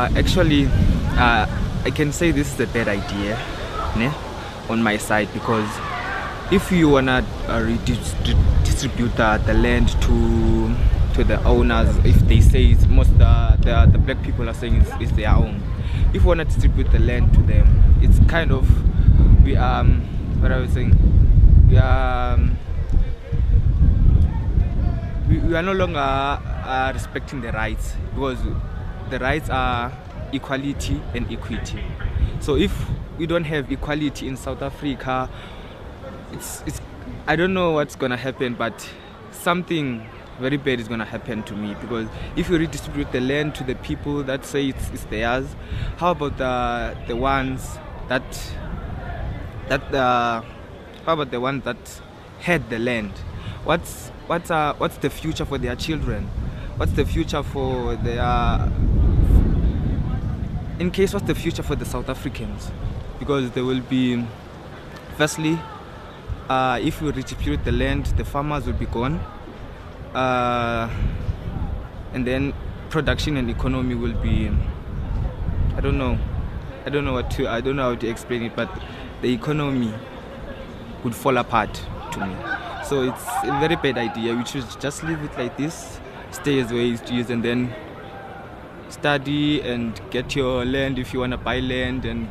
Uh, actually, uh, I can say this is a bad idea ne, on my side because if you wanna uh, redistribute uh, the land to to the owners, if they say it's most the, the, the black people are saying it's, it's their own, if you wanna distribute the land to them, it's kind of we um what I was saying? We are um, we, we are no longer uh, respecting the rights because the rights are equality and equity. So if we don't have equality in South Africa, it's it's I don't know what's gonna happen, but something very bad is gonna happen to me because if you redistribute the land to the people that say it's, it's theirs, how about the the ones that that uh, how about the ones that had the land? What's what's uh, what's the future for their children? What's the future for their in case what's the future for the South Africans? Because there will be firstly uh, if we redistribute the land, the farmers will be gone. Uh, and then production and economy will be I don't know. I don't know what to I don't know how to explain it, but the economy would fall apart to me. So it's a very bad idea. We should just leave it like this, stay as way it is, and then study and get your land if you want to buy land and